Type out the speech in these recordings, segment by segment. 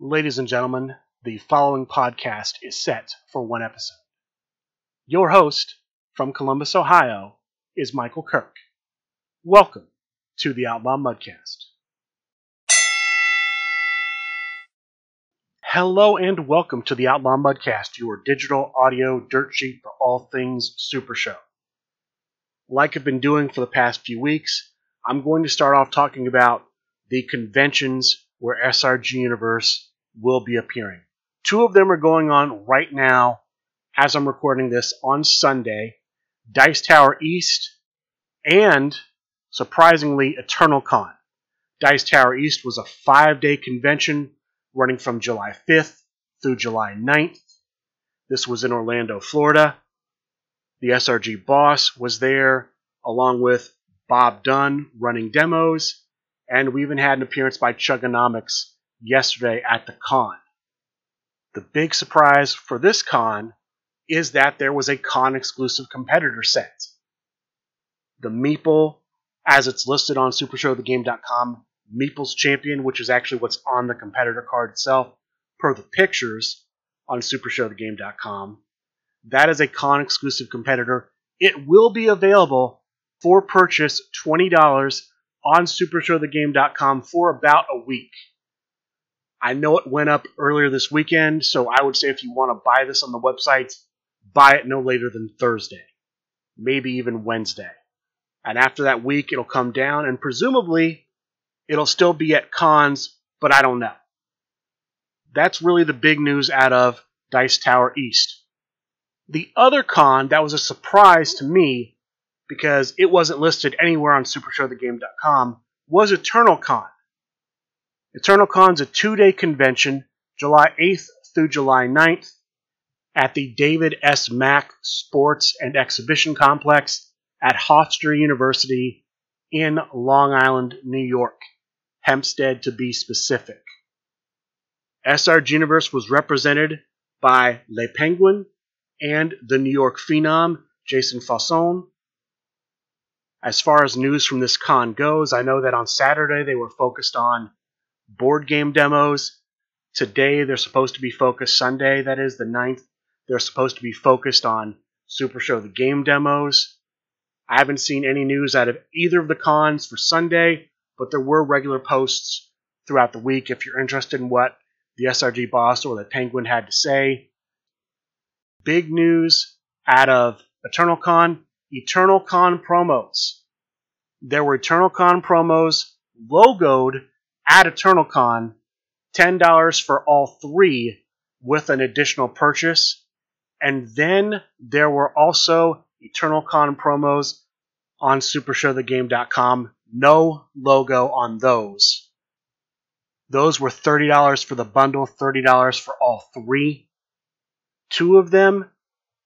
Ladies and gentlemen, the following podcast is set for one episode. Your host from Columbus, Ohio, is Michael Kirk. Welcome to the Outlaw Mudcast. Hello and welcome to the Outlaw Mudcast, your digital audio dirt sheet for all things Super Show. Like I've been doing for the past few weeks, I'm going to start off talking about the conventions where SRG Universe will be appearing. Two of them are going on right now as I'm recording this on Sunday Dice Tower East and, surprisingly, Eternal Con. Dice Tower East was a five day convention running from July 5th through July 9th. This was in Orlando, Florida. The SRG boss was there along with Bob Dunn running demos, and we even had an appearance by Chugonomics yesterday at the con. The big surprise for this con is that there was a con exclusive competitor set. The Meeple, as it's listed on SuperShowTheGame.com, Meeple's Champion, which is actually what's on the competitor card itself, per the pictures on SuperShowTheGame.com. That is a con exclusive competitor. It will be available for purchase $20 on SuperShowTheGame.com for about a week. I know it went up earlier this weekend, so I would say if you want to buy this on the website, buy it no later than Thursday, maybe even Wednesday. And after that week, it'll come down, and presumably it'll still be at cons, but I don't know. That's really the big news out of Dice Tower East. The other con that was a surprise to me because it wasn't listed anywhere on SuperShowTheGame.com was Eternal Con. EternalCon's a two day convention, July 8th through July 9th, at the David S. Mack Sports and Exhibition Complex at Hofstra University in Long Island, New York. Hempstead to be specific. SRG Universe was represented by Le Penguin and the New York Phenom, Jason Fasson. As far as news from this con goes, I know that on Saturday they were focused on board game demos. Today they're supposed to be focused, Sunday, that is the 9th, they're supposed to be focused on Super Show the game demos. I haven't seen any news out of either of the cons for Sunday, but there were regular posts throughout the week if you're interested in what the SRG boss or the Penguin had to say. Big news out of Eternal Con Eternal Con promos. There were Eternal Con promos logoed at EternalCon, $10 for all three with an additional purchase. And then there were also EternalCon promos on SuperShowTheGame.com. No logo on those. Those were $30 for the bundle, $30 for all three. Two of them,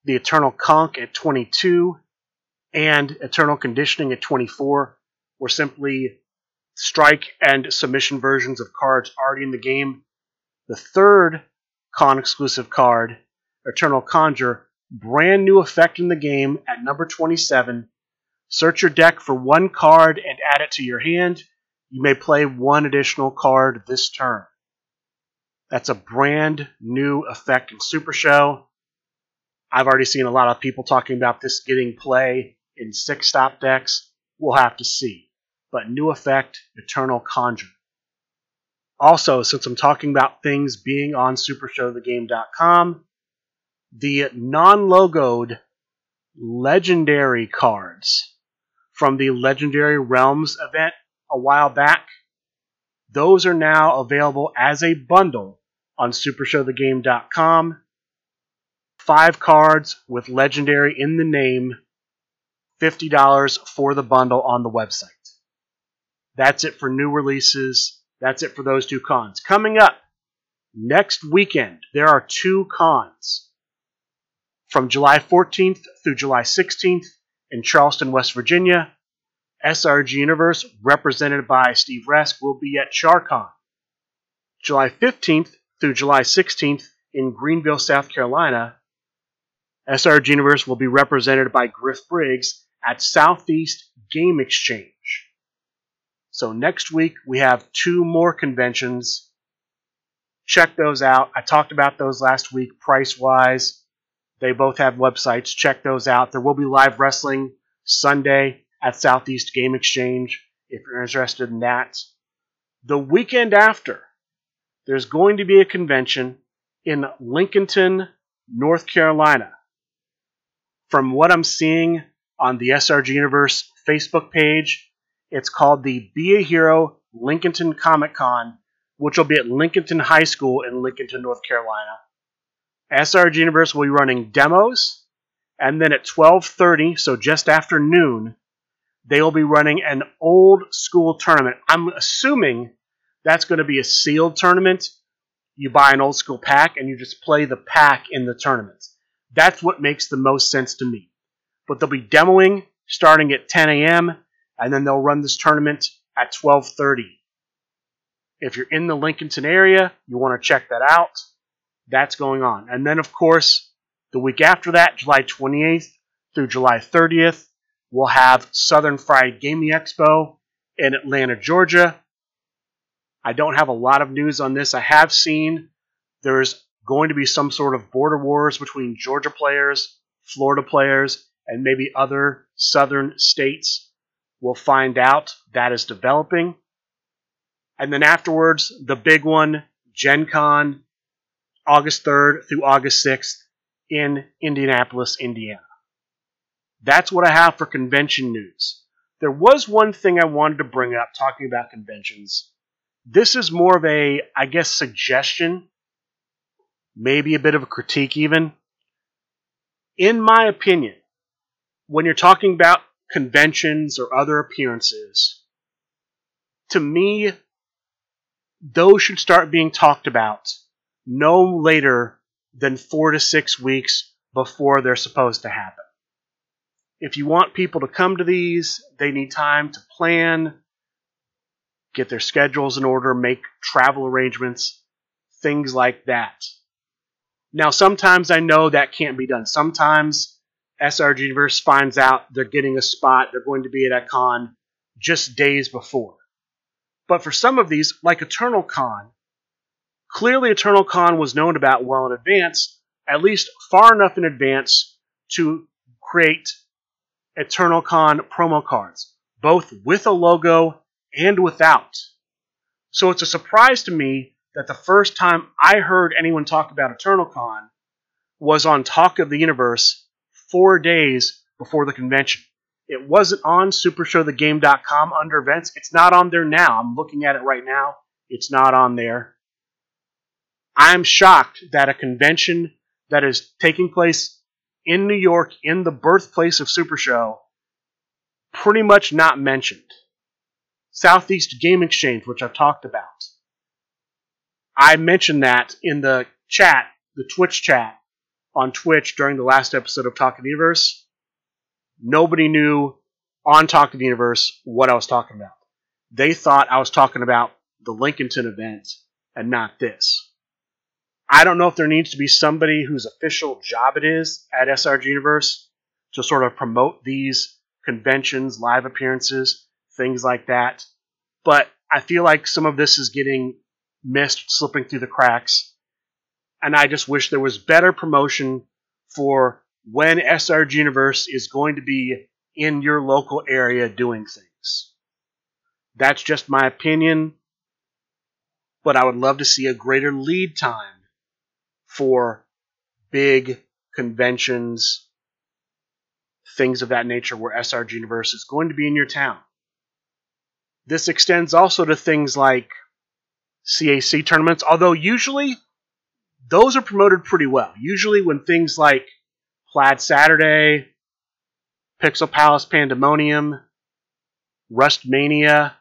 the Eternal Conk at 22 and Eternal Conditioning at 24, were simply strike and submission versions of cards already in the game. The third con exclusive card, Eternal Conjure, brand new effect in the game at number 27. Search your deck for one card and add it to your hand. You may play one additional card this turn. That's a brand new effect in Super Show. I've already seen a lot of people talking about this getting play in six stop decks. We'll have to see but new effect, Eternal Conjure. Also, since I'm talking about things being on SuperShowTheGame.com, the non-logoed legendary cards from the Legendary Realms event a while back, those are now available as a bundle on SuperShowTheGame.com. Five cards with legendary in the name, $50 for the bundle on the website. That's it for new releases. That's it for those two cons. Coming up next weekend, there are two cons. From July 14th through July 16th in Charleston, West Virginia, SRG Universe, represented by Steve Resk, will be at CharCon. July 15th through July 16th in Greenville, South Carolina, SRG Universe will be represented by Griff Briggs at Southeast Game Exchange. So next week we have two more conventions. check those out. I talked about those last week, price wise. They both have websites. Check those out. There will be live wrestling Sunday at Southeast Game Exchange if you're interested in that. The weekend after, there's going to be a convention in Lincolnton, North Carolina. From what I'm seeing on the SRG Universe Facebook page, it's called the Be a Hero Lincolnton Comic Con, which will be at Lincolnton High School in Lincolnton, North Carolina. SRG Universe will be running demos, and then at 12:30, so just after noon, they will be running an old school tournament. I'm assuming that's going to be a sealed tournament. You buy an old school pack and you just play the pack in the tournament. That's what makes the most sense to me. But they'll be demoing starting at 10 a.m. and then they'll run this tournament at 12:30. If you're in the Lincolnton area, you want to check that out. That's going on. And then of course, the week after that, July 28th through July 30th, we'll have Southern Fried Gaming Expo in Atlanta, Georgia. I don't have a lot of news on this. I have seen there's going to be some sort of border wars between Georgia players, Florida players, and maybe other southern states. We'll find out. That is developing. And then afterwards, the big one, Gen Con, August 3rd through August 6th in Indianapolis, Indiana. That's what I have for convention news. There was one thing I wanted to bring up talking about conventions. This is more of a, I guess, suggestion, maybe a bit of a critique even. In my opinion, when you're talking about conventions or other appearances, to me, those should start being talked about no later than four to six weeks before they're supposed to happen. If you want people to come to these, they need time to plan, get their schedules in order, make travel arrangements, things like that. Now, sometimes I know that can't be done. Sometimes SRG Universe finds out they're getting a spot, they're going to be at a con just days before. But for some of these, like Eternal Con, clearly Eternal Con was known about well in advance, at least far enough in advance to create Eternal Con promo cards, both with a logo and without. So it's a surprise to me that the first time I heard anyone talk about Eternal Con was on Talk of the Universe four days before the convention. It wasn't on SuperShowTheGame.com under events. It's not on there now. I'm looking at it right now. It's not on there. I'm shocked that a convention that is taking place in New York, in the birthplace of Super Show, pretty much not mentioned. Southeast Game Exchange, which I've talked about. I mentioned that in the chat, the Twitch chat on Twitch during the last episode of Talk of the Universe. Nobody knew on Talk of the Universe what I was talking about. They thought I was talking about the Lincolnton event and not this. I don't know if there needs to be somebody whose official job it is at SRG Universe to sort of promote these conventions, live appearances, things like that. But I feel like some of this is getting missed, slipping through the cracks. And I just wish there was better promotion for when SRG Universe is going to be in your local area doing things. That's just my opinion, but I would love to see a greater lead time for big conventions, things of that nature where SRG Universe is going to be in your town. This extends also to things like CAC tournaments, although usually those are promoted pretty well. Usually, when things like Plaid Saturday, Pixel Palace Pandemonium, Rust Mania,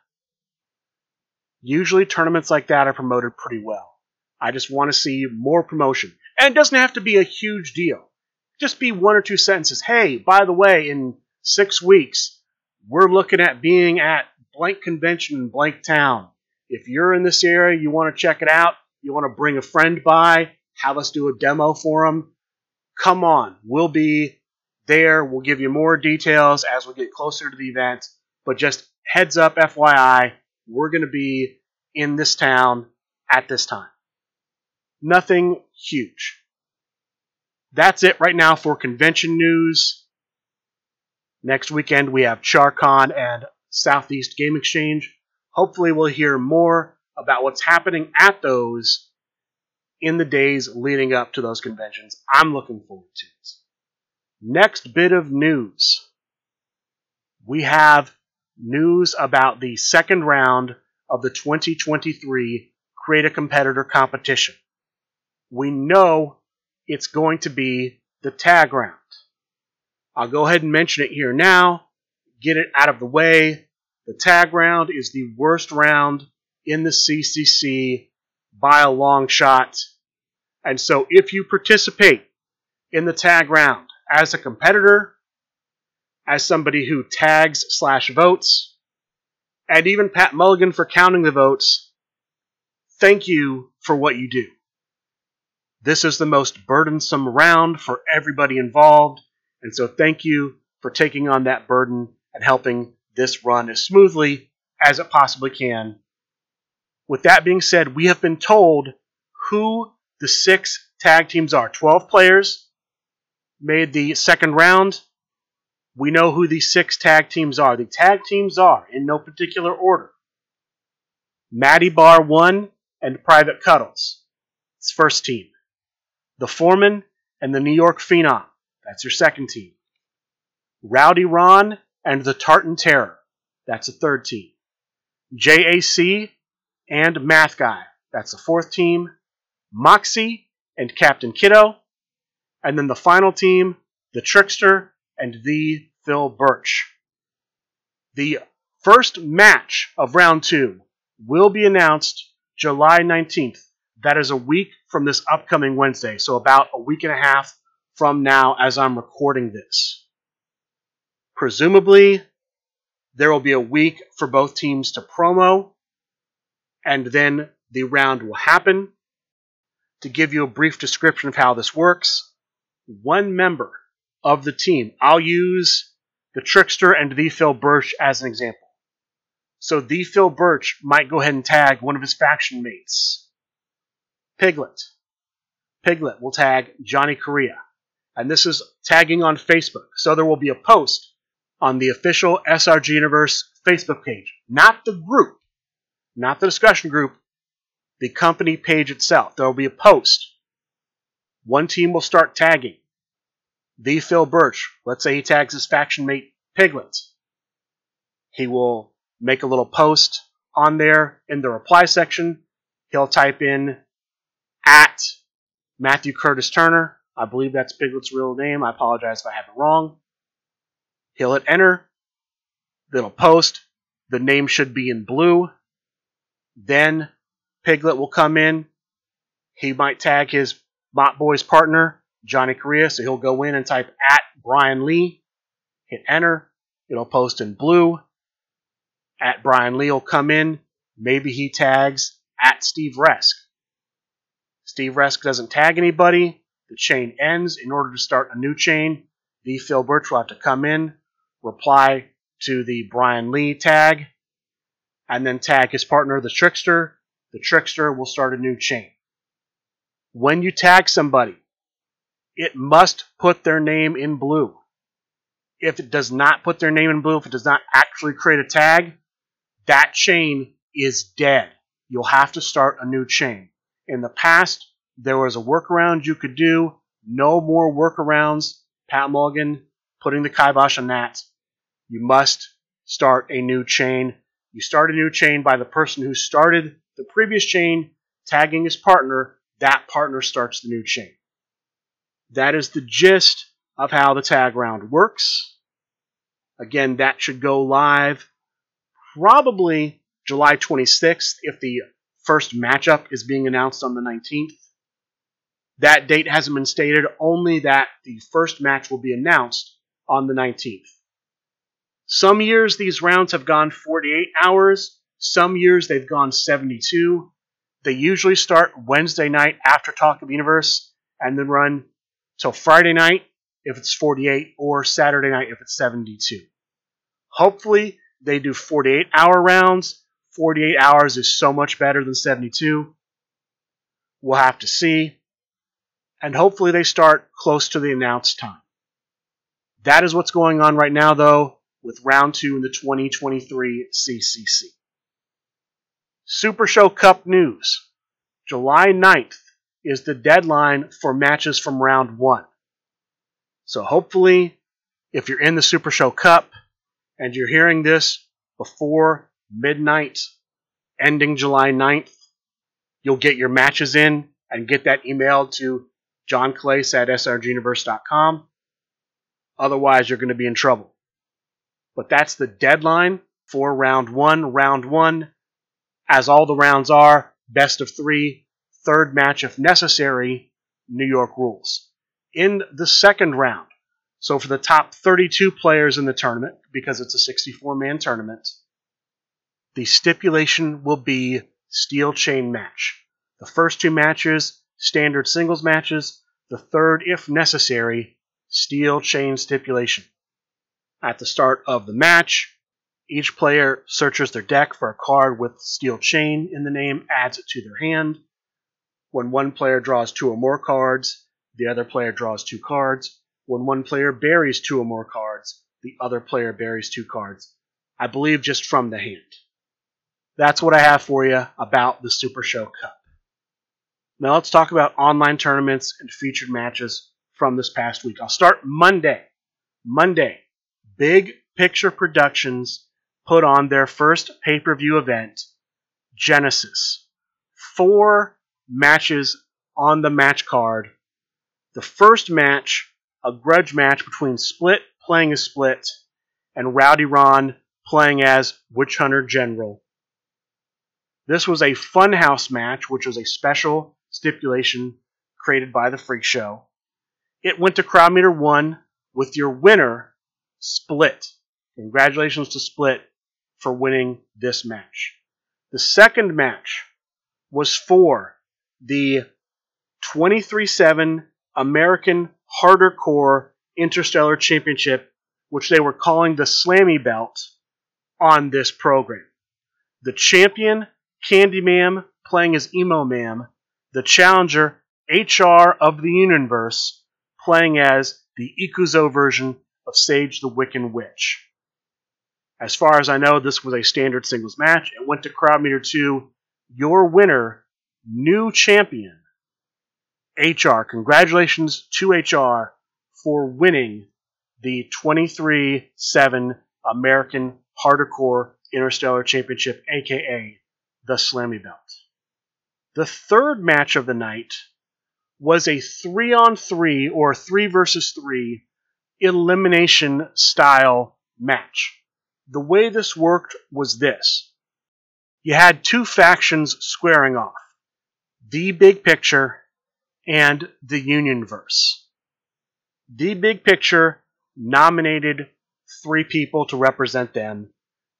usually tournaments like that are promoted pretty well. I just want to see more promotion. And it doesn't have to be a huge deal. Just be one or two sentences. Hey, by the way, in six weeks, we're looking at being at blank convention in blank town. If you're in this area, you want to check it out, you want to bring a friend by, have us do a demo for them, come on. We'll be there. We'll give you more details as we get closer to the event. But just heads up, FYI, we're going to be in this town at this time. Nothing huge. That's it right now for convention news. Next weekend we have CharCon and Southeast Game Exchange. Hopefully we'll hear more about what's happening at those in the days leading up to those conventions. I'm looking forward to it. Next bit of news. We have news about the second round of the 2023 Create a Competitor competition. We know it's going to be the tag round. I'll go ahead and mention it here now, get it out of the way. The tag round is the worst round in the CCC by a long shot. And so if you participate in the tag round as a competitor, as somebody who tags slash votes, and even Pat Mulligan for counting the votes, thank you for what you do. This is the most burdensome round for everybody involved, and so thank you for taking on that burden and helping this run as smoothly as it possibly can. With that being said, we have been told who the six tag teams are. 12 players made the second round. We know who the six tag teams are. The tag teams are, in no particular order, Matty Bar 1 and Private Cuddles. It's first team. The Foreman and the New York Phenom. That's your second team. Rowdy Ron and the Tartan Terror. That's a third team. JAC and Math Guy. That's the fourth team. Moxie and Captain Kiddo. And then the final team, the Trickster and the Phil Birch. The first match of round two will be announced July 19th that is a week from this upcoming Wednesday, so about a week and a half from now as I'm recording this. Presumably, there will be a week for both teams to promo, and then the round will happen. To give you a brief description of how this works, one member of the team, I'll use the Trickster and the Phil Birch as an example. So the Phil Birch might go ahead and tag one of his faction mates Piglet. Piglet will tag Johnny Correa. And this is tagging on Facebook. So there will be a post on the official SRG Universe Facebook page, not the group, not the discussion group, the company page itself. There will be a post. One team will start tagging. The Phil Birch, let's say he tags his faction mate Piglet. He will make a little post on there in the reply section. He'll type in at Matthew Curtis Turner. I believe that's Piglet's real name. I apologize if I have it wrong. He'll hit enter. It'll post. The name should be in blue. Then Piglet will come in. He might tag his Bot Boys partner, Johnny Correa, so he'll go in and type at Brian Lee, hit enter. It'll post in blue. At Brian Lee will come in. Maybe he tags at Steve Resk. Steve Resk doesn't tag anybody. The chain ends. In order to start a new chain, the Phil Birch will have to come in, reply to the Brian Lee tag, and then tag his partner, the Trickster. The Trickster will start a new chain. When you tag somebody, it must put their name in blue. If it does not put their name in blue, if it does not actually create a tag, that chain is dead. You'll have to start a new chain. In the past, there was a workaround you could do. No more workarounds. Pat Mulligan putting the kibosh on that. You must start a new chain. You start a new chain by the person who started the previous chain tagging his partner. That partner starts the new chain. That is the gist of how the tag round works. Again, that should go live probably July 26th if the first matchup is being announced on the 19th. That date hasn't been stated, only that the first match will be announced on the 19th. Some years these rounds have gone 48 hours, some years they've gone 72. They usually start Wednesday night after Talk of Universe and then run till Friday night if it's 48 or Saturday night if it's 72. Hopefully they do 48 hour rounds 48 hours is so much better than 72. We'll have to see. And hopefully they start close to the announced time. That is what's going on right now, though, with round two in the 2023 CCC. Super Show Cup news. July 9th is the deadline for matches from round one. So hopefully, if you're in the Super Show Cup and you're hearing this before midnight ending July 9th, you'll get your matches in and get that emailed to John Clace at srguniverse.com. Otherwise, you're going to be in trouble. But that's the deadline for round one. Round one, as all the rounds are, best of three, third match if necessary, New York rules. In the second round, so for the top 32 players in the tournament, because it's a 64 man tournament, the stipulation will be steel chain match. The first two matches, standard singles matches. The third, if necessary, steel chain stipulation. At the start of the match, each player searches their deck for a card with steel chain in the name, adds it to their hand. When one player draws two or more cards, the other player draws two cards. When one player buries two or more cards, the other player buries two cards. I believe just from the hand. That's what I have for you about the Super Show Cup. Now let's talk about online tournaments and featured matches from this past week. I'll start Monday. Monday, Big Picture Productions put on their first pay per view event, Genesis. Four matches on the match card. The first match, a grudge match between Split playing as Split and Rowdy Ron playing as Witch Hunter General. This was a Funhouse match, which was a special stipulation created by the Freak Show. It went to crowd meter one with your winner, Split. Congratulations to Split for winning this match. The second match was for the 23 7 American Harder Core Interstellar Championship, which they were calling the Slammy Belt on this program. The champion, Candyman, playing as Emo Ma'am, the challenger, HR of the Universe, playing as the Ikuzo version of Sage the Wiccan Witch. As far as I know, this was a standard singles match. It went to crowd meter two. Your winner, new champion, HR. Congratulations to HR for winning the 23 7 American Hardcore Interstellar Championship, aka the Slammy Belt. The third match of the night was a three on three or three versus three elimination style match. The way this worked was this you had two factions squaring off the big picture and the unionverse. The big picture nominated three people to represent them.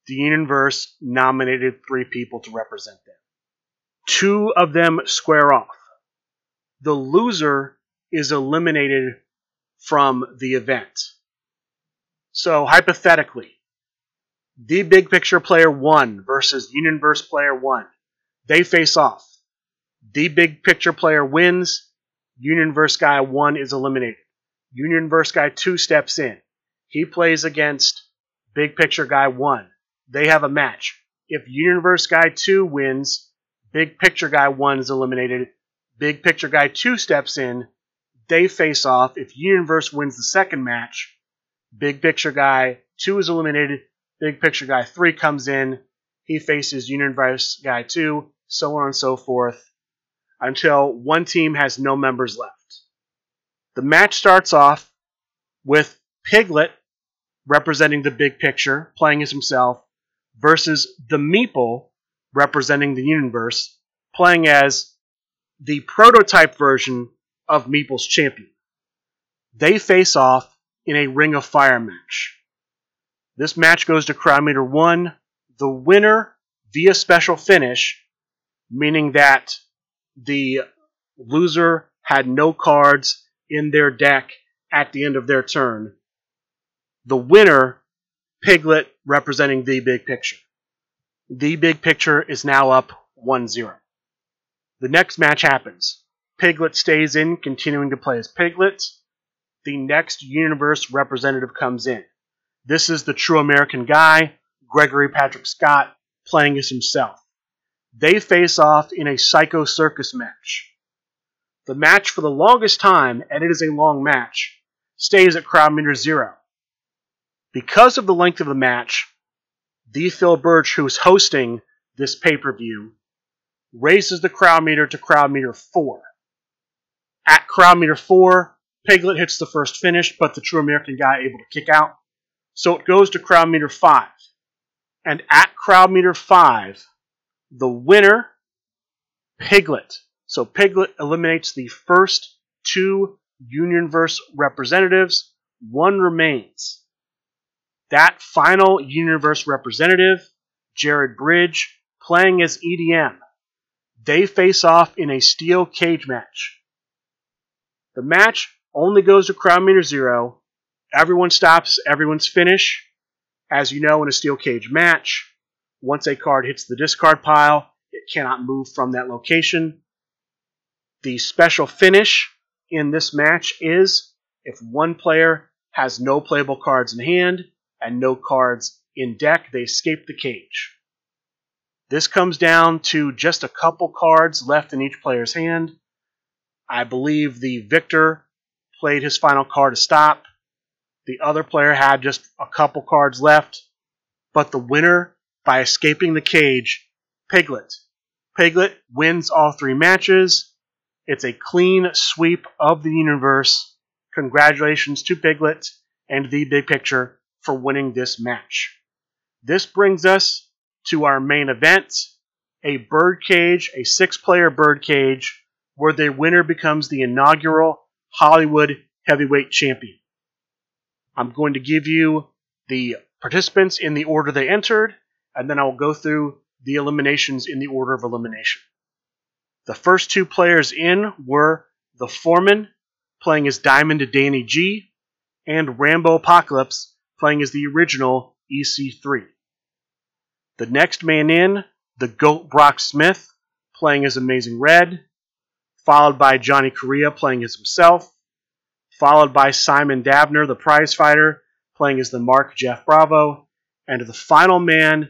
The unionverse nominated three people to represent them. Two of them square off the loser is eliminated from the event. So hypothetically, the big picture player one versus Unionverse player one, they face off. The big picture player wins. Unionverse guy one is eliminated. Unionverse guy two steps in. He plays against big picture guy one. They have a match. If Unionverse guy two wins, big picture guy one is eliminated. Big Picture Guy 2 steps in. They face off. If Universe wins the second match, Big Picture Guy 2 is eliminated. Big Picture Guy 3 comes in. He faces Universe Guy 2, so on and so forth, until one team has no members left. The match starts off with Piglet representing the big picture, playing as himself, versus the Meeple representing the universe, playing as the prototype version of Meeple's champion. They face off in a Ring of Fire match. This match goes to crowd one. The winner via special finish, meaning that the loser had no cards in their deck at the end of their turn. The winner, Piglet, representing the big picture. The big picture is now up 1 0. The next match happens. Piglet stays in, continuing to play as Piglet. The next universe representative comes in. This is the true American guy, Gregory Patrick Scott, playing as himself. They face off in a Psycho Circus match. The match for the longest time, and it is a long match, stays at crowd meter zero. Because of the length of the match, the Phil Birch, who's hosting this pay per view, raises the crowd meter to crowd meter four. At crowd meter four, Piglet hits the first finish, but the true American guy able to kick out. So it goes to crowd meter five. And at crowd meter five, the winner, Piglet. So Piglet eliminates the first two Unionverse representatives. One remains. That final Unionverse representative, Jared Bridge, playing as EDM. They face off in a steel cage match. The match only goes to crowd meter zero. Everyone stops everyone's finish. As you know, in a steel cage match, once a card hits the discard pile, it cannot move from that location. The special finish in this match is if one player has no playable cards in hand and no cards in deck, they escape the cage. This comes down to just a couple cards left in each player's hand. I believe the victor played his final card to stop. The other player had just a couple cards left, but the winner by escaping the cage, Piglet. Piglet wins all three matches. It's a clean sweep of the universe. Congratulations to Piglet and the big picture for winning this match. This brings us to our main event a bird cage, a six player bird cage, where the winner becomes the inaugural Hollywood heavyweight champion. I'm going to give you the participants in the order they entered and then I will go through the eliminations in the order of elimination. The first two players in were the Foreman, playing as Diamond Danny G, and Rambo Apocalypse, playing as the original EC3. The next man in, the Goat Brock Smith, playing as Amazing Red, followed by Johnny Correa, playing as himself, followed by Simon Dabner, the prize fighter, playing as the Mark Jeff Bravo, and the final man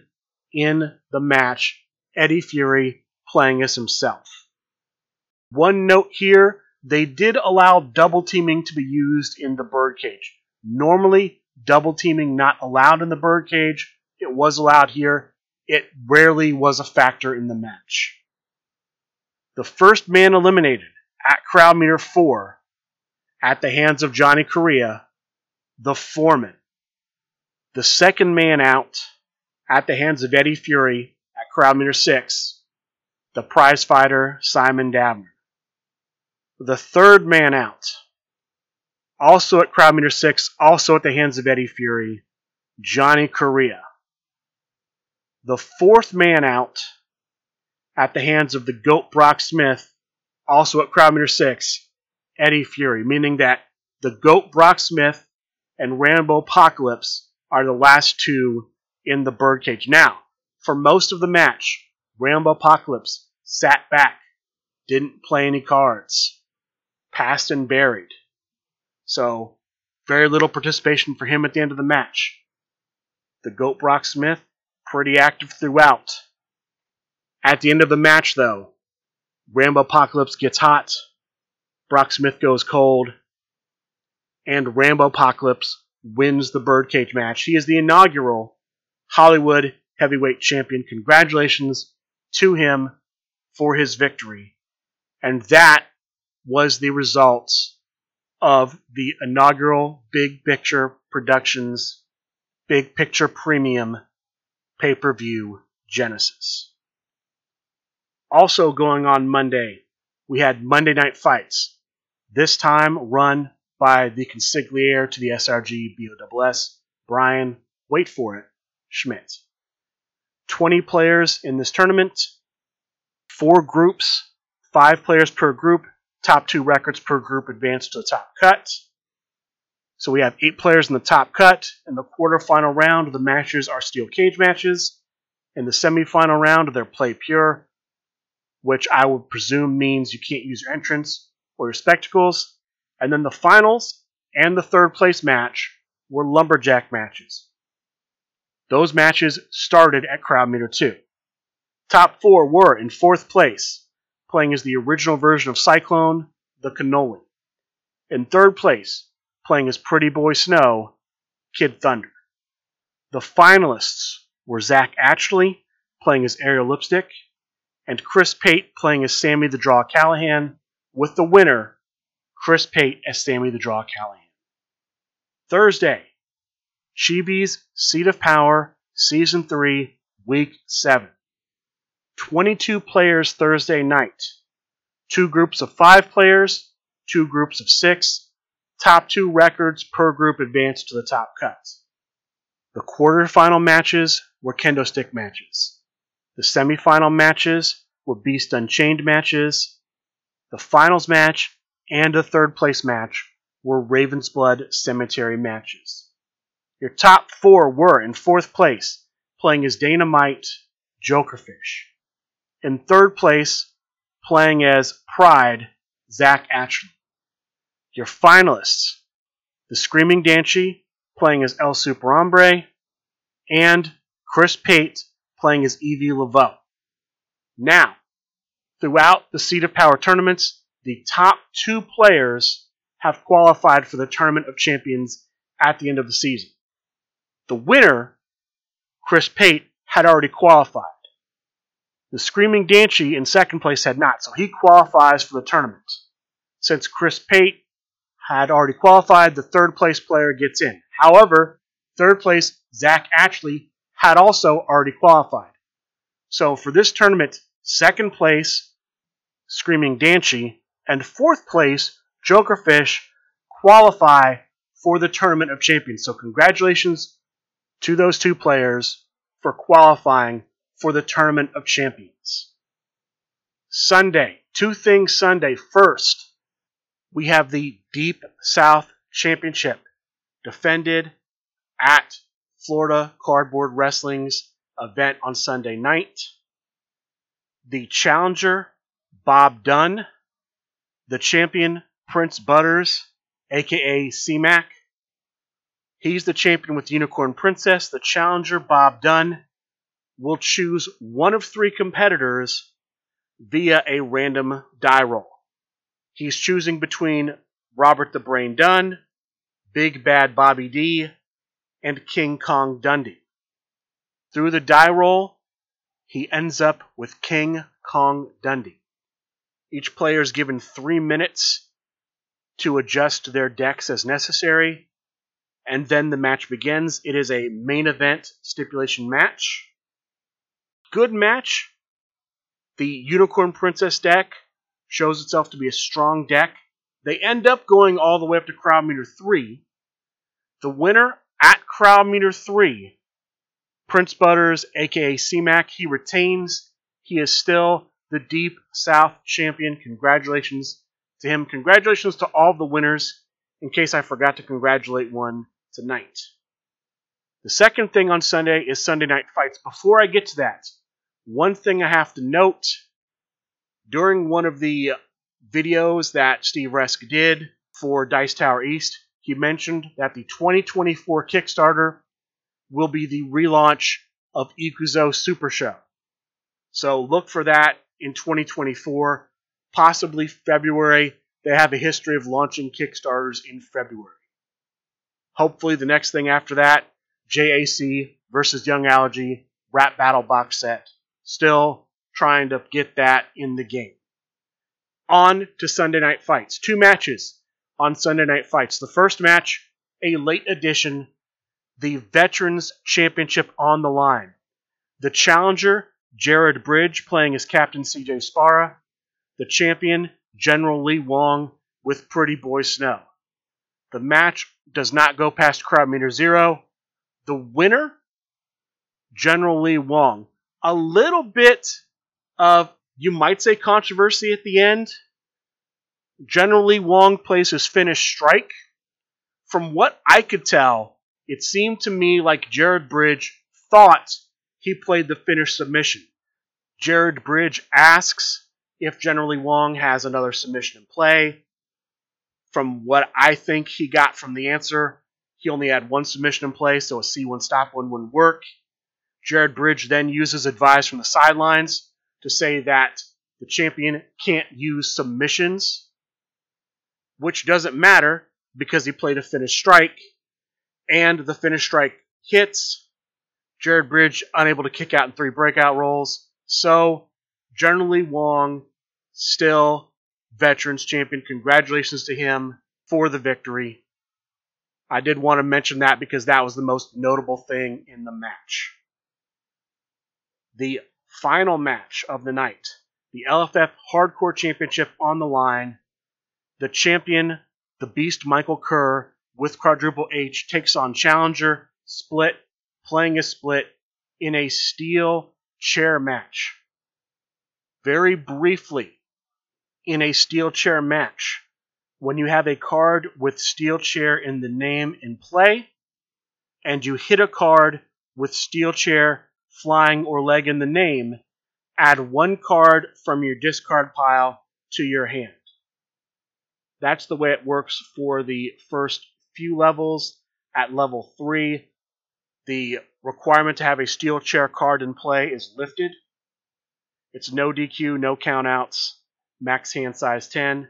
in the match, Eddie Fury playing as himself. One note here they did allow double teaming to be used in the birdcage. Normally, double teaming not allowed in the birdcage. It was allowed here. It rarely was a factor in the match. The first man eliminated at crowd meter 4 at the hands of Johnny Correa, the foreman. The second man out at the hands of Eddie Fury at crowd meter 6, the prize fighter Simon Dabner. The third man out, also at crowd meter 6, also at the hands of Eddie Fury, Johnny Correa. The fourth man out at the hands of the GOAT Brock Smith, also at crowd meter 6, Eddie Fury, meaning that the GOAT Brock Smith and Rambo Apocalypse are the last two in the birdcage. Now, for most of the match, Rambo Apocalypse sat back, didn't play any cards, passed and buried. So, very little participation for him at the end of the match. The Goat Brock Smith, pretty active throughout. At the end of the match, though, Rambo Apocalypse gets hot, Brock Smith goes cold, and Rambo Apocalypse wins the birdcage match. He is the inaugural Hollywood heavyweight champion. Congratulations to him for his victory. And that was the results of the inaugural Big Picture Productions Big Picture Premium pay per view Genesis. Also going on Monday, we had Monday Night Fights, this time run by the consigliere to the SRG BOSS, Brian, wait for it, Schmidt. 20 players in this tournament, four groups, five players per group, top two records per group advance to the top cut. So we have eight players in the top cut. In the quarterfinal round, the matches are steel cage matches. In the semifinal round, they're play pure. which I would presume means you can't use your entrance or your spectacles. And then the finals and the third place match were lumberjack matches. Those matches started at crowd meter 2. Top four were in fourth place, playing as the original version of Cyclone, the Cannoli. In third place, playing as Pretty Boy Snow, Kid Thunder. The finalists were Zach Atchley, playing as Ariel Lipstick, and Chris Pate playing as Sammy the Draw Callahan, with the winner, Chris Pate as Sammy the Draw Callahan. Thursday, Chibi's Seat of Power, Season 3, Week 7. 22 players Thursday night. Two groups of five players, two groups of six. Top two records per group advance to the top cut. The quarterfinal matches were kendo stick matches. The semifinal matches were Beast Unchained matches. The finals match and the third place match were Ravensblood Cemetery matches. Your top four were in fourth place, playing as Dynamite Jokerfish. In third place, playing as Pride Zach Atchley. Your finalists, the Screaming Danchi playing as El Super Hombre, and Chris Pate playing as Evie Laveau. Now, throughout the Seat of Power tournaments, the top two players have qualified for the Tournament of Champions at the end of the season. The winner, Chris Pate, had already qualified. The Screaming Danchi in second place had not, so he qualifies for the tournament. Since Chris Pate had already qualified, the third place player gets in. However, third place Zach Atchley had also already qualified. So for this tournament, second place Screaming Danchi and fourth place Jokerfish qualify for the Tournament of Champions. So congratulations to those two players for qualifying for the Tournament of Champions. Sunday, two things Sunday. First, we have the Deep South Championship defended at Florida Cardboard Wrestling's event on Sunday night. The challenger, Bob Dunn, the champion, Prince Butters, aka CMAC, He's the champion with Unicorn Princess. The challenger, Bob Dunn, will choose one of three competitors via a random die roll. He's choosing between Robert the Brain Dunn, Big Bad Bobby D, and King Kong Dundee. Through the die roll, he ends up with King Kong Dundee. Each player is given three minutes to adjust their decks as necessary and then the match begins. It is a main event stipulation match. Good match. The Unicorn Princess deck shows itself to be a strong deck. They end up going all the way up to crowd meter 3. The winner at crowd meter 3, Prince Butters, aka CMAC, he retains. He is still the Deep South champion. Congratulations to him. Congratulations to all the winners in case I forgot to congratulate one tonight. The second thing on Sunday is Sunday Night Fights. Before I get to that, one thing I have to note during one of the videos that Steve Resk did for Dice Tower East, he mentioned that the 2024 Kickstarter will be the relaunch of Ikuzo Super Show. So look for that in 2024, possibly February. They have a history of launching Kickstarters in February. Hopefully, the next thing after that, JAC versus Young Allergy rap battle box set. Still trying to get that in the game. On to Sunday Night Fights. Two matches on Sunday Night Fights. The first match, a late edition, the Veterans Championship on the line. The challenger, Jared Bridge, playing as Captain CJ Spara. The champion, General Lee Wong, with Pretty Boy Snow. The match does not go past crowd meter zero. The winner, General Lee Wong. A little bit of, you might say, controversy at the end. General Lee Wong plays his finished strike. From what I could tell, it seemed to me like Jared Bridge thought he played the finished submission. Jared Bridge asks if General Lee Wong has another submission in play. From what I think he got from the answer, he only had one submission in play, so a C1 stop one wouldn't work. Jared Bridge then uses advice from the sidelines to say that the champion can't use submissions, which doesn't matter because he played a finish strike, and the finish strike hits. Jared Bridge unable to kick out in three breakout rolls. So, General Lee Wong still veterans champion. Congratulations to him for the victory. I did want to mention that because that was the most notable thing in the match. The final match of the night, the LFF Hardcore Championship on the line. The champion, the Beast Michael Kerr, with quadruple H, takes on challenger Split, playing a split in a steel chair match. Very briefly, in a steel chair match, when you have a card with steel chair in the name in play, and you hit a card with steel chair, flying, or leg in the name, add one card from your discard pile to your hand. That's the way it works for the first few levels. At level 3, the requirement to have a steel chair card in play is lifted. It's no DQ, no countouts, max hand size 10.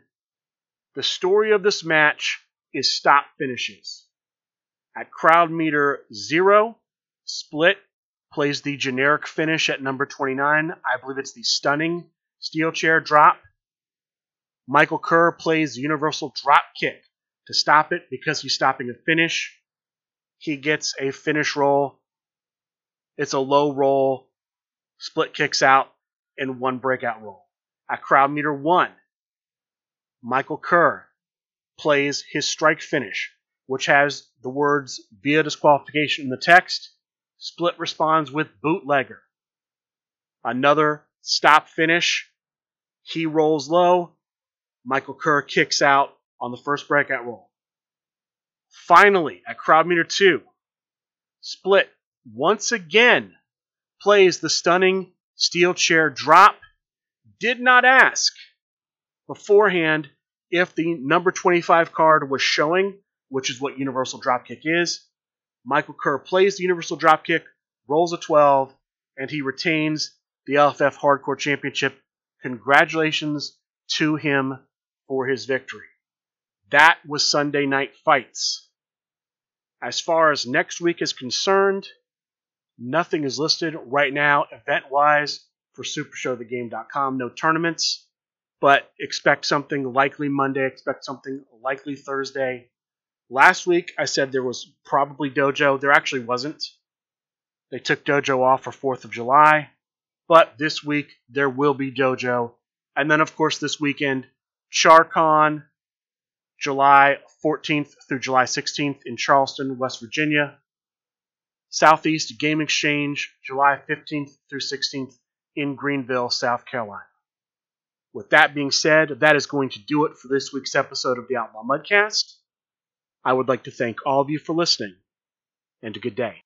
The story of this match is stop finishes. At crowd meter 0, Split plays the generic finish at number 29. I believe it's the stunning steel chair drop. Michael Kerr plays the universal drop kick to stop it because he's stopping a finish. He gets a finish roll. It's a low roll. Split kicks out and one breakout roll. At crowd meter one, Michael Kerr plays his strike finish, which has the words via disqualification in the text Split responds with bootlegger. Another stop finish. He rolls low. Michael Kerr kicks out on the first breakout roll. Finally, at crowd meter two, Split once again plays the stunning steel chair drop. Did not ask beforehand if the number 25 card was showing, which is what Universal Dropkick is. Michael Kerr plays the Universal Dropkick, rolls a 12, and he retains the LFF Hardcore Championship. Congratulations to him for his victory. That was Sunday Night Fights. As far as next week is concerned, nothing is listed right now event wise for SuperShowTheGame.com. No tournaments, but expect something likely Monday, expect something likely Thursday. Last week I said there was probably dojo. There actually wasn't. They took dojo off for 4th of July. But this week there will be dojo. And then, of course, this weekend, CharCon, July 14th through July 16th in Charleston, West Virginia. Southeast Game Exchange, July 15th through 16th in Greenville, South Carolina. With that being said, that is going to do it for this week's episode of the Outlaw Mudcast. I would like to thank all of you for listening, and a good day.